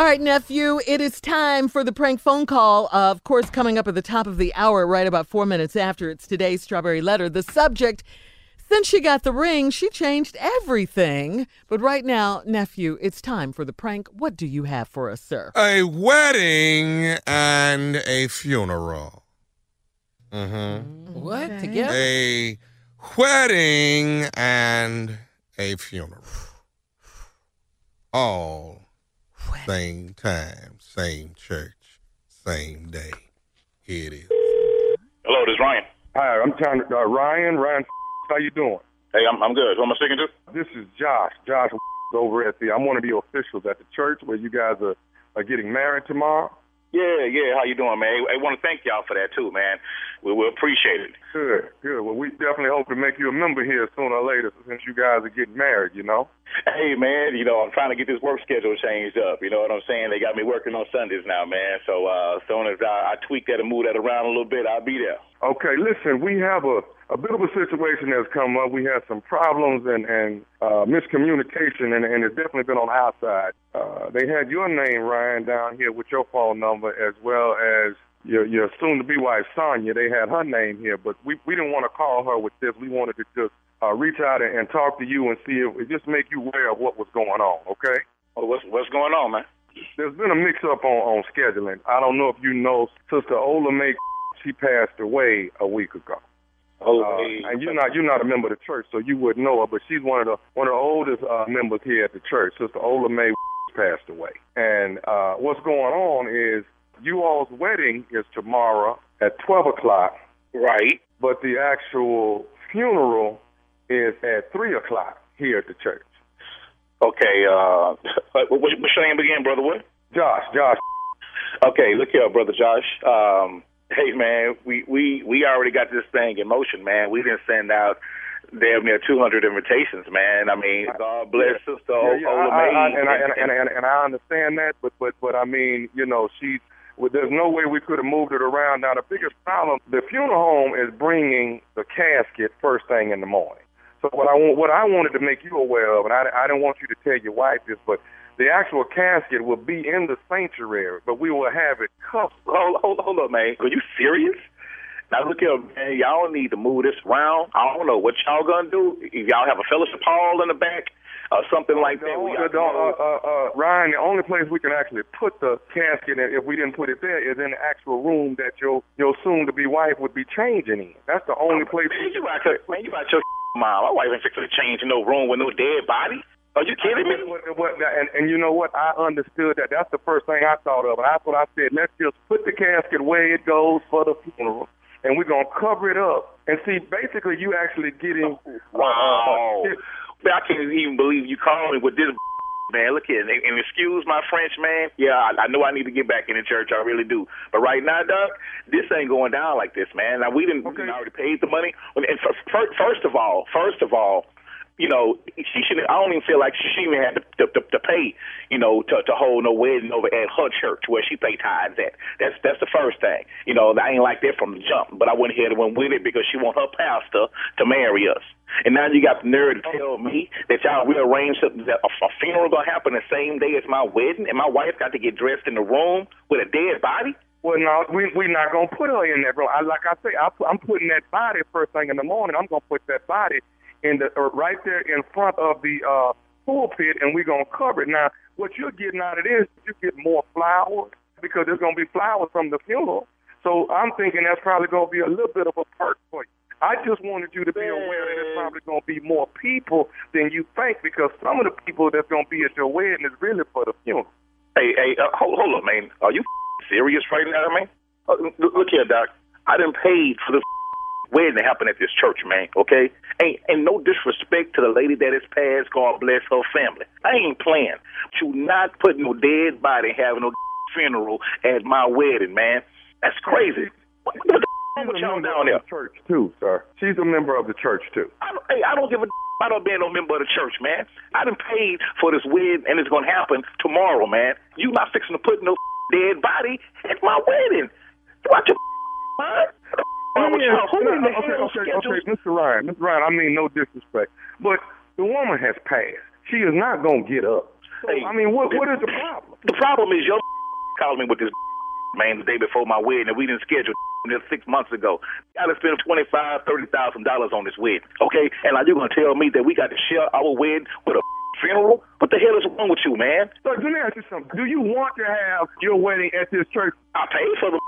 All right, nephew, it is time for the prank phone call. Uh, of course, coming up at the top of the hour, right about four minutes after. It's today's Strawberry Letter. The subject since she got the ring, she changed everything. But right now, nephew, it's time for the prank. What do you have for us, sir? A wedding and a funeral. Mm-hmm. What? Together? A wedding and a funeral. All same time, same church, same day. Here it is. Hello, this is Ryan. Hi, I'm trying to, uh, Ryan. Ryan, how you doing? Hey, I'm I'm good. Who am I speaking to? This is Josh. Josh over at the. I'm one of the officials at the church where you guys are, are getting married tomorrow. Yeah, yeah. How you doing, man? I want to thank y'all for that too, man. We we appreciate it. Good, good. Well, we definitely hope to make you a member here sooner or later since you guys are getting married. You know. Hey, man. You know, I'm trying to get this work schedule changed up. You know what I'm saying? They got me working on Sundays now, man. So uh, as soon as I, I tweak that and move that around a little bit, I'll be there. Okay, listen. We have a a bit of a situation that's come up. We had some problems and, and uh, miscommunication, and, and it's definitely been on our side. Uh, they had your name, Ryan, down here with your phone number, as well as your, your soon-to-be wife, Sonia. They had her name here, but we, we didn't want to call her with this. We wanted to just uh, reach out and, and talk to you and see if it just make you aware of what was going on, okay? Well, what's, what's going on, man? There's been a mix-up on, on scheduling. I don't know if you know, Sister Ola May, she passed away a week ago. Oh, Uh, and you're not you're not a member of the church, so you wouldn't know her. But she's one of the one of the oldest uh, members here at the church. Sister Ola May passed away. And uh, what's going on is you all's wedding is tomorrow at twelve o'clock, right? but the actual funeral is at three o'clock here at the church. Okay. Uh, what, what, what's your name again, brother? What? Josh, Josh, Okay, look here, brother Josh. Um, hey, man, we we we already got this thing in motion, man. We didn't send out damn near 200 invitations, man. I mean, God bless Sister Yeah, yeah, Ola I, I, I, May. and, I, and, and, and, and I understand that, but but but I mean, you know, she's. Well, there's no way we could have moved it around. Now, the biggest problem, the funeral home is bringing the casket first thing in the morning. So what I want, what I wanted to make you aware of, and I, I didn't want you to tell your wife this, but the actual casket will be in the sanctuary, but we will have it covered. Hold, hold, hold up, man. Are you serious? Now look here, man. Y'all need to move this around. I don't know what y'all gonna do. If y'all have a fellowship hall in the back or something like that. We the- uh, uh, uh, Ryan, the only place we can actually put the casket, in, if we didn't put it there, is in the actual room that your your soon-to-be wife would be changing in. That's the only place. Man, you about to, man, you about your mom. My wife ain't fixing to change in no room with no dead body. Are you kidding me? What, what, what, and, and you know what? I understood that. That's the first thing I thought of. And that's what I said. Let's just put the casket where it goes for the funeral, and we're gonna cover it up. And see, basically, you actually getting Wow. Uh, I can't even believe you called me with this man. Look here, and, and excuse my French, man. Yeah, I, I know I need to get back in the church. I really do. But right now, Doug, this ain't going down like this, man. Now we didn't Okay. done already paid the money. And f- f- first of all, first of all, you know, she should. I don't even feel like she even had to, to, to, pay, you know, to, to hold no wedding over at her church where she pay tithes at. That's that's the first thing. You know, I ain't like that from the jump, but I went ahead and went with it because she want her pastor to marry us. And now you got the nerve to tell me that y'all rearranged something that a, a funeral gonna happen the same day as my wedding, and my wife got to get dressed in the room with a dead body. Well, no, we we're not gonna put her in that room. I, like I say, I, I'm putting that body first thing in the morning. I'm gonna put that body in the uh, right there in front of the uh, pulpit, and we're gonna cover it. Now, what you're getting out of this, you get more flowers because there's gonna be flowers from the funeral. So I'm thinking that's probably gonna be a little bit of a perk for you. I just wanted you to be aware that there's probably going to be more people than you think because some of the people that's going to be at your wedding is really for the funeral. Hey, hey, uh, hold, hold up, man. Are you serious right now, man? Uh, look, here, Doc. I done paid for this wedding to happen at this church, man. Okay, ain't and no disrespect to the lady that is passed. God bless her family. I ain't playing. You not putting no dead body having no funeral at my wedding, man. That's crazy. What the She's with y'all down there? the church too, sir. She's a member of the church too. I don't, hey, I don't give a I don't be no member of the church, man. I done paid for this wedding, and it's gonna happen tomorrow, man. You not fixing to put no dead body at my wedding. Watch your mind. Wrong with y'all? Who in the okay, hell okay, schedules- okay, Mr. Ryan, Mr. Ryan. I mean no disrespect, but the woman has passed. She is not gonna get up. Hey, I mean, what what is the problem? The problem is your called me with this man the day before my wedding, and we didn't schedule this six months ago. I gotta spend twenty five, thirty thousand dollars on this wedding, okay? And now you're gonna tell me that we got to share our wedding with a funeral? What the hell is wrong with you, man? So let me ask you something. Do you want to have your wedding at this church? I paid for the.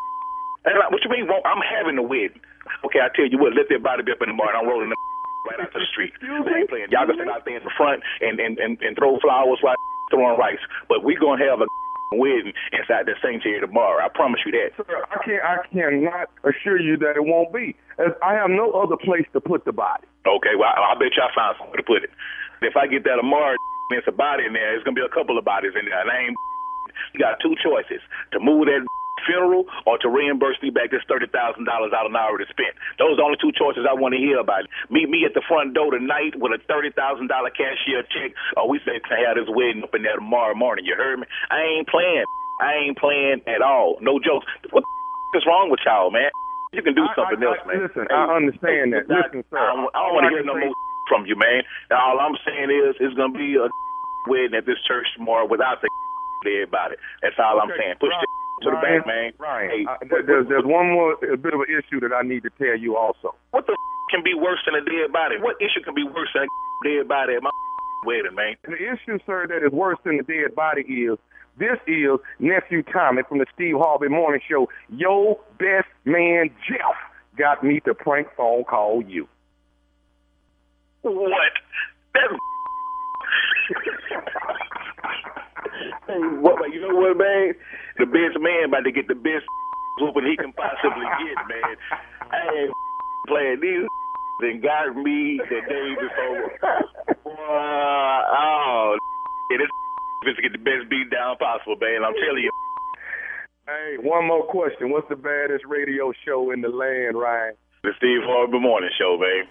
And like, what you mean? Well, I'm having a wedding. Okay, I tell you what. Let that body be up in the morning. I'm rolling the right out to the street. I ain't playing. Y'all can sit out there in the front and and and, and throw flowers while throwing rice. But we gonna have a wedding inside the sanctuary tomorrow. I promise you that. Sir, I can't. I cannot assure you that it won't be. As I have no other place to put the body. Okay, well, I, I bet you I found somewhere to put it. If I get that Amari, there's a body in there. It's gonna be a couple of bodies in there. And I ain't. You got two choices: to move that funeral or to reimburse me back this thirty thousand dollars out of already spent. Those are the only two choices I want to hear about. Meet me at the front door tonight with a thirty thousand dollar cashier check, or we say to have this wedding up in there tomorrow morning. You heard me? I ain't playing. I ain't playing at all. No jokes. What the is wrong with y'all, man? You can do I- something I- else, I- man. listen, I understand that. I- Listen, sir, I don't, don't want to hear no more from you, man. All I'm saying is it's gonna be a wedding at this church tomorrow without the everybody. That's all I'm saying. Push Ryan, the to the back, man. Ryan, Hey, I, there- there's, there's one more, a bit of an issue that I need to tell you also. what the can be worse than a dead body? What issue can be worse than a dead body at my wedding, man? The issue, sir, that is worse than the dead body is this is nephew Tommy from the Steve Harvey Morning Show. Your best man Jeff got me to prank phone call you. What? That's Hey, what, you know what, man? The best man about to get the best whooping he can possibly get, man. I ain't playing these and got me the day before. Wow, oh, yeah, this is to get the best beat down possible, man. I'm telling you. Hey, one more question. What's the baddest radio show in the land, Ryan? The Steve Harvey Morning Show, man.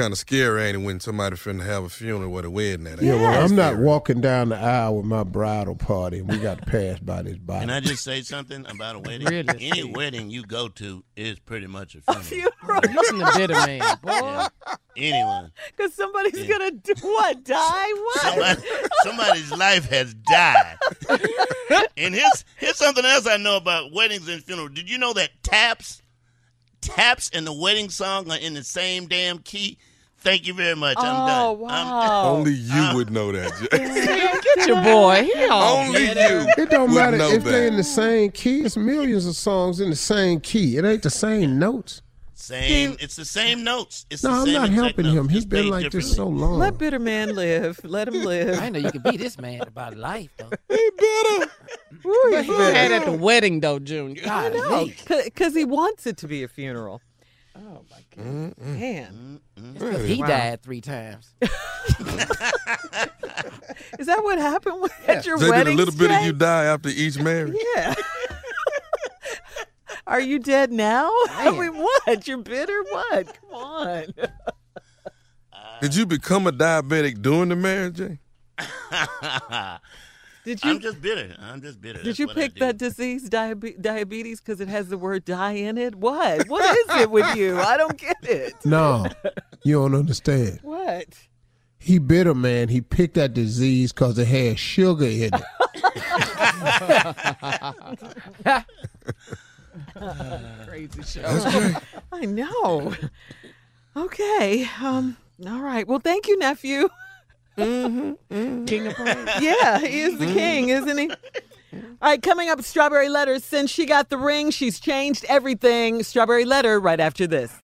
Kind of scary, ain't it, when somebody finna have a funeral with a wedding at it? Yeah, well, I'm not walking down the aisle with my bridal party, and we got to pass by this body. Can I just say something about a wedding? Really? Any wedding you go to is pretty much a funeral. Funeral. Listen to Bitter Man, boy. Yeah. Anyone. Because somebody's gonna do what? Die? What? Somebody, somebody's life has died. and here's here's something else I know about weddings and funerals. Did you know that taps, taps and the wedding song are in the same damn key? Thank you very much. I'm oh done. I'm- wow! Only you uh, would know that. Get your boy. He don't Only you. It don't would matter know if they're in the same key. It's millions of songs in the same key. It ain't the same notes. same. It's the same notes. It's No, the I'm same not exact helping notes, him. He's just been played like this so differently. long. Let bitter man live. Let him live. I know you can be this man about life, though. He better. Ooh, he's He bitter. had at the wedding, though, Junior. God, because he wants it to be a funeral. Oh, my God. Man, He Wow. died three times. is that what happened with- at your Jay, did a wedding? little bit of you die after each marriage? Yeah. Are you dead now? I mean, what? You're bitter? What? Come on. Did you become a diabetic during the marriage, Jay? Did you I'm just bitter. I'm just bitter. did That's you pick that disease, diabe- diabetes, because it has the word die in it? What? What is it with you? I don't get it. no, you don't understand. What? He bitter, man. He picked that disease because it had sugar in it. Crazy show. That's great. I know. Okay. Um. All right. Well, thank you, nephew. Mm-hmm. King of. Yeah, he is the king, mm-hmm. isn't he? All right, coming up, Strawberry Letter. Since she got the ring, she's changed everything. Strawberry Letter right after this.